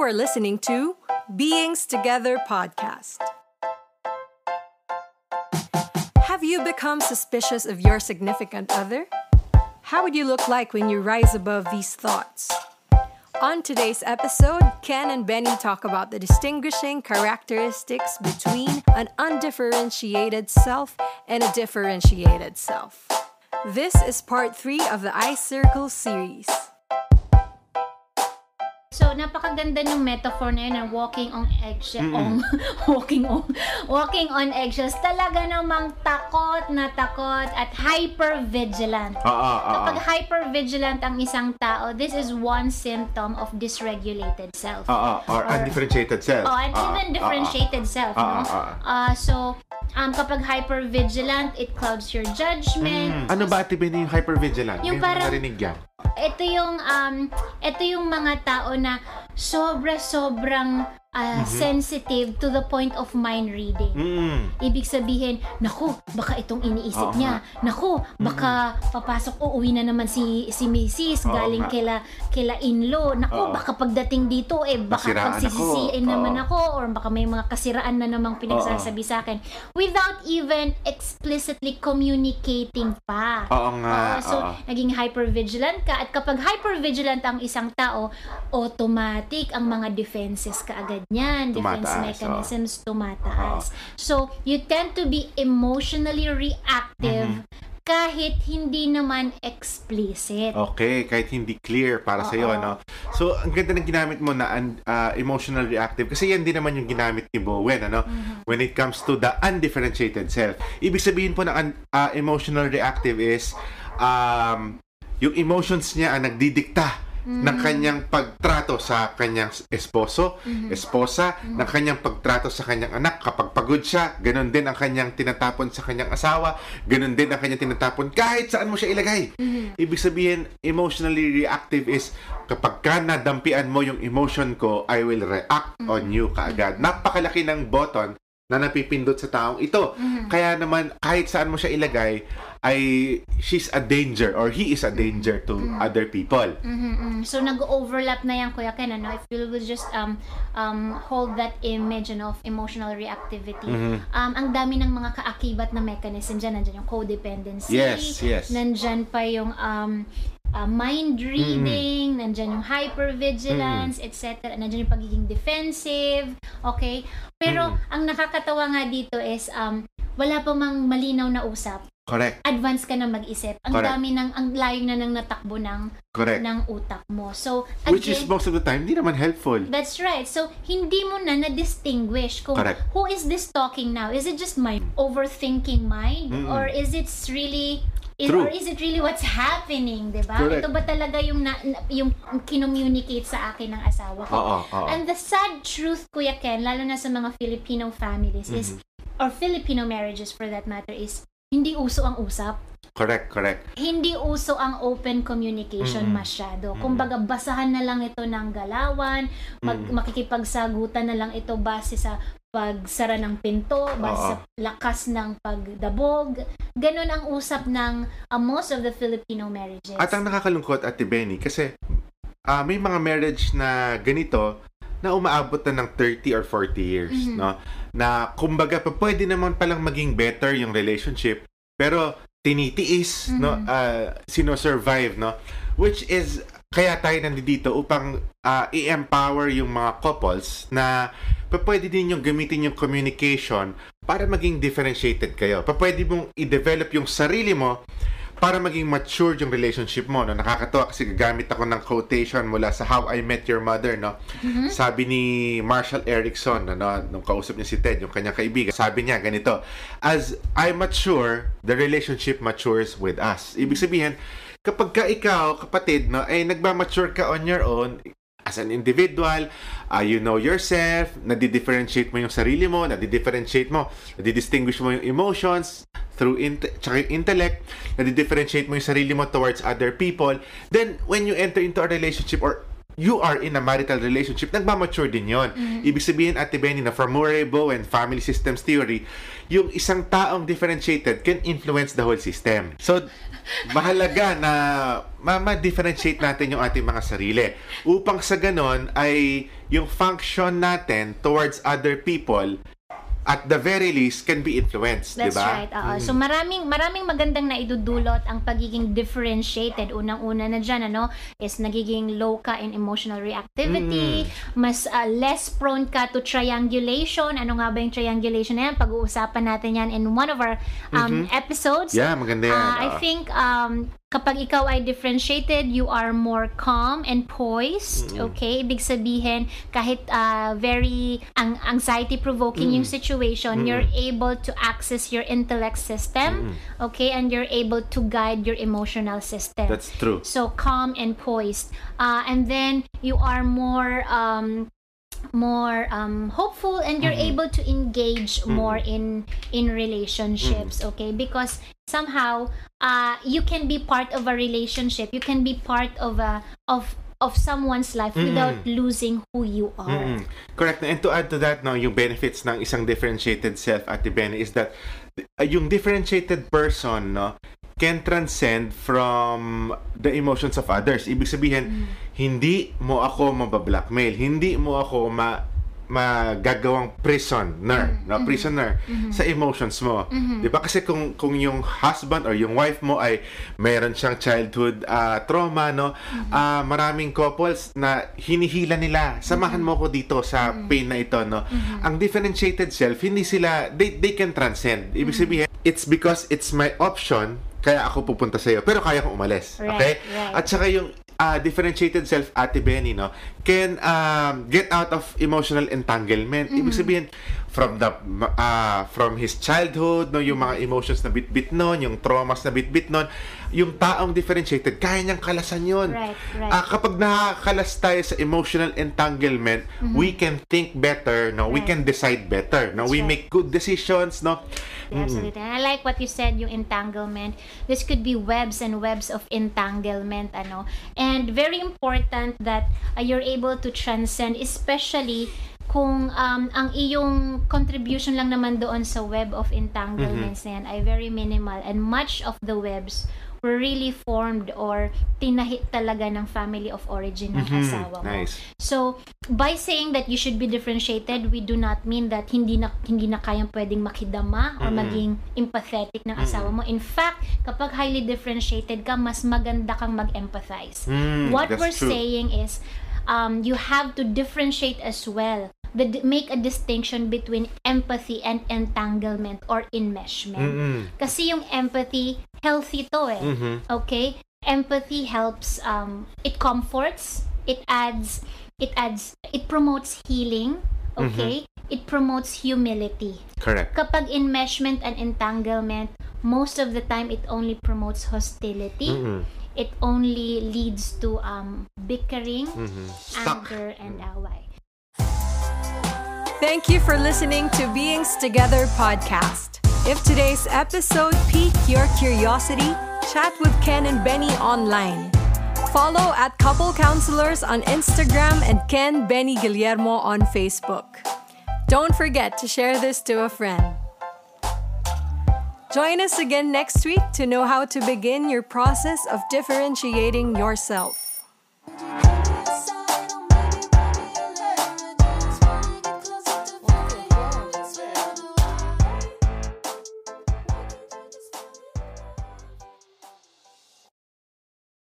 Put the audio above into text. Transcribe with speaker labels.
Speaker 1: You are listening to Beings Together podcast. Have you become suspicious of your significant other? How would you look like when you rise above these thoughts? On today's episode, Ken and Benny talk about the distinguishing characteristics between an undifferentiated self and a differentiated self. This is part three of the Ice Circle series.
Speaker 2: So, napakaganda ng metaphor na yun ng walking on eggshells. On, walking on walking on eggshells. Talaga namang takot na takot at hyper-vigilant.
Speaker 3: Oo, oo,
Speaker 2: Kapag
Speaker 3: oo.
Speaker 2: hyper-vigilant ang isang tao, this is one symptom of dysregulated self.
Speaker 3: Oo, or undifferentiated self.
Speaker 2: Oh, and
Speaker 3: Oo,
Speaker 2: even
Speaker 3: oo,
Speaker 2: differentiated self,
Speaker 3: Oo,
Speaker 2: no?
Speaker 3: oo.
Speaker 2: Ah, so, um, kapag hyper-vigilant, it clouds your judgment.
Speaker 3: Ano ba ate Benny yung hypervigilant?
Speaker 2: Yung parang-
Speaker 3: narinig yan.
Speaker 2: ito yung um ito yung mga tao na sobra sobrang ah, sensitive to the point of mind reading.
Speaker 3: Mm.
Speaker 2: Ibig sabihin, naku, baka itong iniisip
Speaker 3: Oo
Speaker 2: niya. Naku, baka papasok uuwi na naman si si Mrs.
Speaker 3: Oo
Speaker 2: galing kila kila in-law. Naku,
Speaker 3: Oo.
Speaker 2: baka pagdating dito eh baka pagsisisiin
Speaker 3: ako.
Speaker 2: naman ako or baka may mga kasiraan na namang pinagsasabi sa akin without even explicitly communicating pa.
Speaker 3: Oo nga.
Speaker 2: Oo, so,
Speaker 3: oo.
Speaker 2: naging hypervigilant ka. At kapag hypervigilant ang isang tao, automatic ang mga defenses kaagad niyan. Defense
Speaker 3: Tumataas,
Speaker 2: mechanisms tumataas. So, you tend to be emotionally reactive
Speaker 3: Mm-hmm.
Speaker 2: kahit hindi naman explicit.
Speaker 3: Okay, kahit hindi clear para sa iyo, ano. So, ang ganda ng ginamit mo na ah, emotional reactive kasi yan din naman yung ginamit ni Bowen, ano.
Speaker 2: Mm-hmm.
Speaker 3: When it comes to the undifferentiated self. Ibig sabihin po ng un- ah, emotional reactive is um, yung emotions niya ang nagdidikta
Speaker 2: Mm-hmm.
Speaker 3: ng kanyang pagtrato sa kanyang esposo,
Speaker 2: Mm-hmm.
Speaker 3: esposa, ng kanyang pagtrato sa kanyang anak. Kapag pagod siya, ganun din ang kanyang tinatapon sa kanyang asawa, ganun din ang kanyang tinatapon kahit saan mo siya ilagay.
Speaker 2: Mm-hmm.
Speaker 3: Ibig sabihin, emotionally reactive is kapag ka nadampian mo yung emotion ko, I will react
Speaker 2: Mm-hmm.
Speaker 3: on you kaagad. Napakalaki ng button na napipindot sa taong ito.
Speaker 2: Mm-hmm.
Speaker 3: Kaya naman, kahit saan mo siya ilagay, ay she's a danger or he is a danger to
Speaker 2: Mm-hmm.
Speaker 3: other people.
Speaker 2: Mhm, mm. So nag-overlap na yan Kuya Ken ano if you will just um um hold that image ano, of emotional reactivity.
Speaker 3: Mhm.
Speaker 2: Um ang dami ng mga kaakibat na mechanism diyan nandiyan yung codependency.
Speaker 3: Yes, yes.
Speaker 2: Nandyan pa yung um uh, mind reading, nandyan yung hypervigilance, etc. Nandyan yung pagiging defensive, okay? Pero ang nakakatawa nga dito is um wala pa mang malinaw na usap
Speaker 3: Correct.
Speaker 2: advance ka na mag-isip. Ang
Speaker 3: Correct.
Speaker 2: dami ng ang layo na nang natakbo ng
Speaker 3: Correct.
Speaker 2: ng utak mo. So
Speaker 3: Which is
Speaker 2: again,
Speaker 3: most of the time, hindi naman helpful.
Speaker 2: that's right. So hindi mo na na-distinguish kung
Speaker 3: Correct.
Speaker 2: who is this talking now? Is it just my overthinking mind
Speaker 3: Mm-mm.
Speaker 2: or is it really is,
Speaker 3: True.
Speaker 2: or is it really what's happening, 'di ba?
Speaker 3: Correct.
Speaker 2: Ito ba talaga yung na, yung kinommunicate sa akin ng asawa ko?
Speaker 3: Oo, oo.
Speaker 2: And the sad truth, Kuya Ken, lalo na sa mga Filipino families is
Speaker 3: Mm-hmm.
Speaker 2: or Filipino marriages for that matter is hindi uso ang usap
Speaker 3: Correct, correct.
Speaker 2: hindi uso ang open communication
Speaker 3: Mm-mm.
Speaker 2: masyado. Kumbaga, basahan na lang ito ng galawan, mag,
Speaker 3: Mm-mm.
Speaker 2: makikipagsagutan na lang ito base sa pagsara ng pinto, sa lakas ng pagdabog. Ganon ang usap ng uh, most of the Filipino marriages.
Speaker 3: At ang nakakalungkot, Ate Benny, kasi ah, may mga marriage na ganito na umaabot na ng 30 or 40 years,
Speaker 2: Mhm.
Speaker 3: no? Na kumbaga, pa, pwede naman palang maging better yung relationship, pero tinitiis, no?
Speaker 2: Mhm.
Speaker 3: Ah, sino-survive, no? Which is, kaya tayo nandito upang ah, i-empower yung mga couples na pwede din yung gamitin yung communication para maging differentiated kayo. Pwede mong i-develop yung sarili mo para maging mature yung relationship mo. No? Nakakatawa kasi gagamit ako ng quotation mula sa How I Met Your Mother. No? Sabi ni Marshall Erickson, ano, nung kausap niya si Ted, yung kanyang kaibigan, sabi niya ganito, As I mature, the relationship matures with us. Ibig sabihin, kapag ka ikaw, kapatid, no, ay nagmamature ka on your own, as an individual, uh, you know yourself, nadi-differentiate mo yung sarili mo, nadi-differentiate mo, nadi-distinguish mo yung emotions through int- tsaka yung intellect, nadi-differentiate mo yung sarili mo towards other people, then when you enter into a relationship or you are in a marital relationship, nagmamature din yon. Ibig sabihin, Ate Benny, na from Morebo and family systems theory, yung isang taong differentiated can influence the whole system. So, mahalaga na ma-differentiate natin yung ating mga sarili. Upang sa ganon ay yung function natin towards other people at the very least can be influenced, di
Speaker 2: That's
Speaker 3: ba?
Speaker 2: right. Oo. So maraming maraming magandang naidudulot ang pagiging differentiated. Unang-una na diyan ano is nagiging low ka in emotional reactivity, mas uh, less prone ka to triangulation. Ano nga ba yung triangulation na yan? Pag-uusapan natin yan in one of our um, episodes.
Speaker 3: Yeah, maganda yan.
Speaker 2: Uh, I think um, kapag ikaw ay differentiated, you are more calm and poised. Okay? Ibig sabihin, kahit uh, very ang anxiety-provoking yung situation, you're able to access your intellect system. Okay? And you're able to guide your emotional system.
Speaker 3: That's true.
Speaker 2: So calm and poised. Uh, and then you are more um, more um, hopeful and you're able to engage more in in relationships okay because somehow uh, you can be part of a relationship. You can be part of a of of someone's life without losing who you are.
Speaker 3: Mm, correct. And to add to that, no, yung benefits ng isang differentiated self, Ate Benny, is that uh, yung differentiated person, no, can transcend from the emotions of others. Ibig sabihin, hindi mo ako mabablackmail, hindi mo ako ma magagawang prisoner, no, prisoner sa emotions mo. 'Di ba? Kasi kung kung yung husband or yung wife mo ay mayroon siyang childhood ah, trauma, no, ah, maraming couples na hinihila nila, samahan mo ko dito sa pain na ito, no. Ang differentiated self, hindi sila they they can transcend. Ibig sabihin, it's because it's my option kaya ako pupunta sa iyo. Pero kaya kong umalis.
Speaker 2: Right,
Speaker 3: okay?
Speaker 2: right.
Speaker 3: At saka yung ah, differentiated self, Ate Benny, no, can um, get out of emotional entanglement. Ibig sabihin, from the ah, from his childhood, no, yung mga emotions na bitbit nun, yung traumas na bitbit nun, yung taong differentiated, kaya niyang kalasan yun.
Speaker 2: Right, right.
Speaker 3: Ah, kapag nakakalas tayo sa emotional entanglement, we can think better, no, we
Speaker 2: Right.
Speaker 3: can decide better, no, we
Speaker 2: right.
Speaker 3: make good decisions, no.
Speaker 2: Yeah, absolutely. And I like what you said, yung entanglement. This could be webs and webs of entanglement, ano. And very important that uh, you're able to transcend, especially kung um, ang iyong contribution lang naman doon sa web of entanglements na yan ay very minimal and much of the webs were really formed or tinahit talaga ng family of origin ng
Speaker 3: Mhm.
Speaker 2: asawa mo.
Speaker 3: Nice.
Speaker 2: So, by saying that you should be differentiated, we do not mean that hindi na hindi na kayang pwedeng makidama or maging empathetic ng asawa mo. In fact, kapag highly differentiated ka, mas maganda kang mag-empathize.
Speaker 3: Mm,
Speaker 2: What we're
Speaker 3: true.
Speaker 2: saying is um, you have to differentiate as well. The, make a distinction between empathy and entanglement or enmeshment.
Speaker 3: Mm-mm.
Speaker 2: Kasi yung empathy, healthy to eh.
Speaker 3: Mhm.
Speaker 2: Okay? Empathy helps, um, it comforts, it adds, it adds, it promotes healing, okay? It promotes humility.
Speaker 3: Correct.
Speaker 2: Kapag enmeshment and entanglement, most of the time it only promotes hostility.
Speaker 3: Mm-mm.
Speaker 2: It only leads to um, bickering,
Speaker 3: Mhm. Stuck.
Speaker 2: anger, and away.
Speaker 1: Thank you for listening to Beings Together podcast. If today's episode piqued your curiosity, chat with Ken and Benny online. Follow at Couple Counselors on Instagram and Ken Benny Guillermo on Facebook. Don't forget to share this to a friend. Join us again next week to know how to begin your process of differentiating yourself.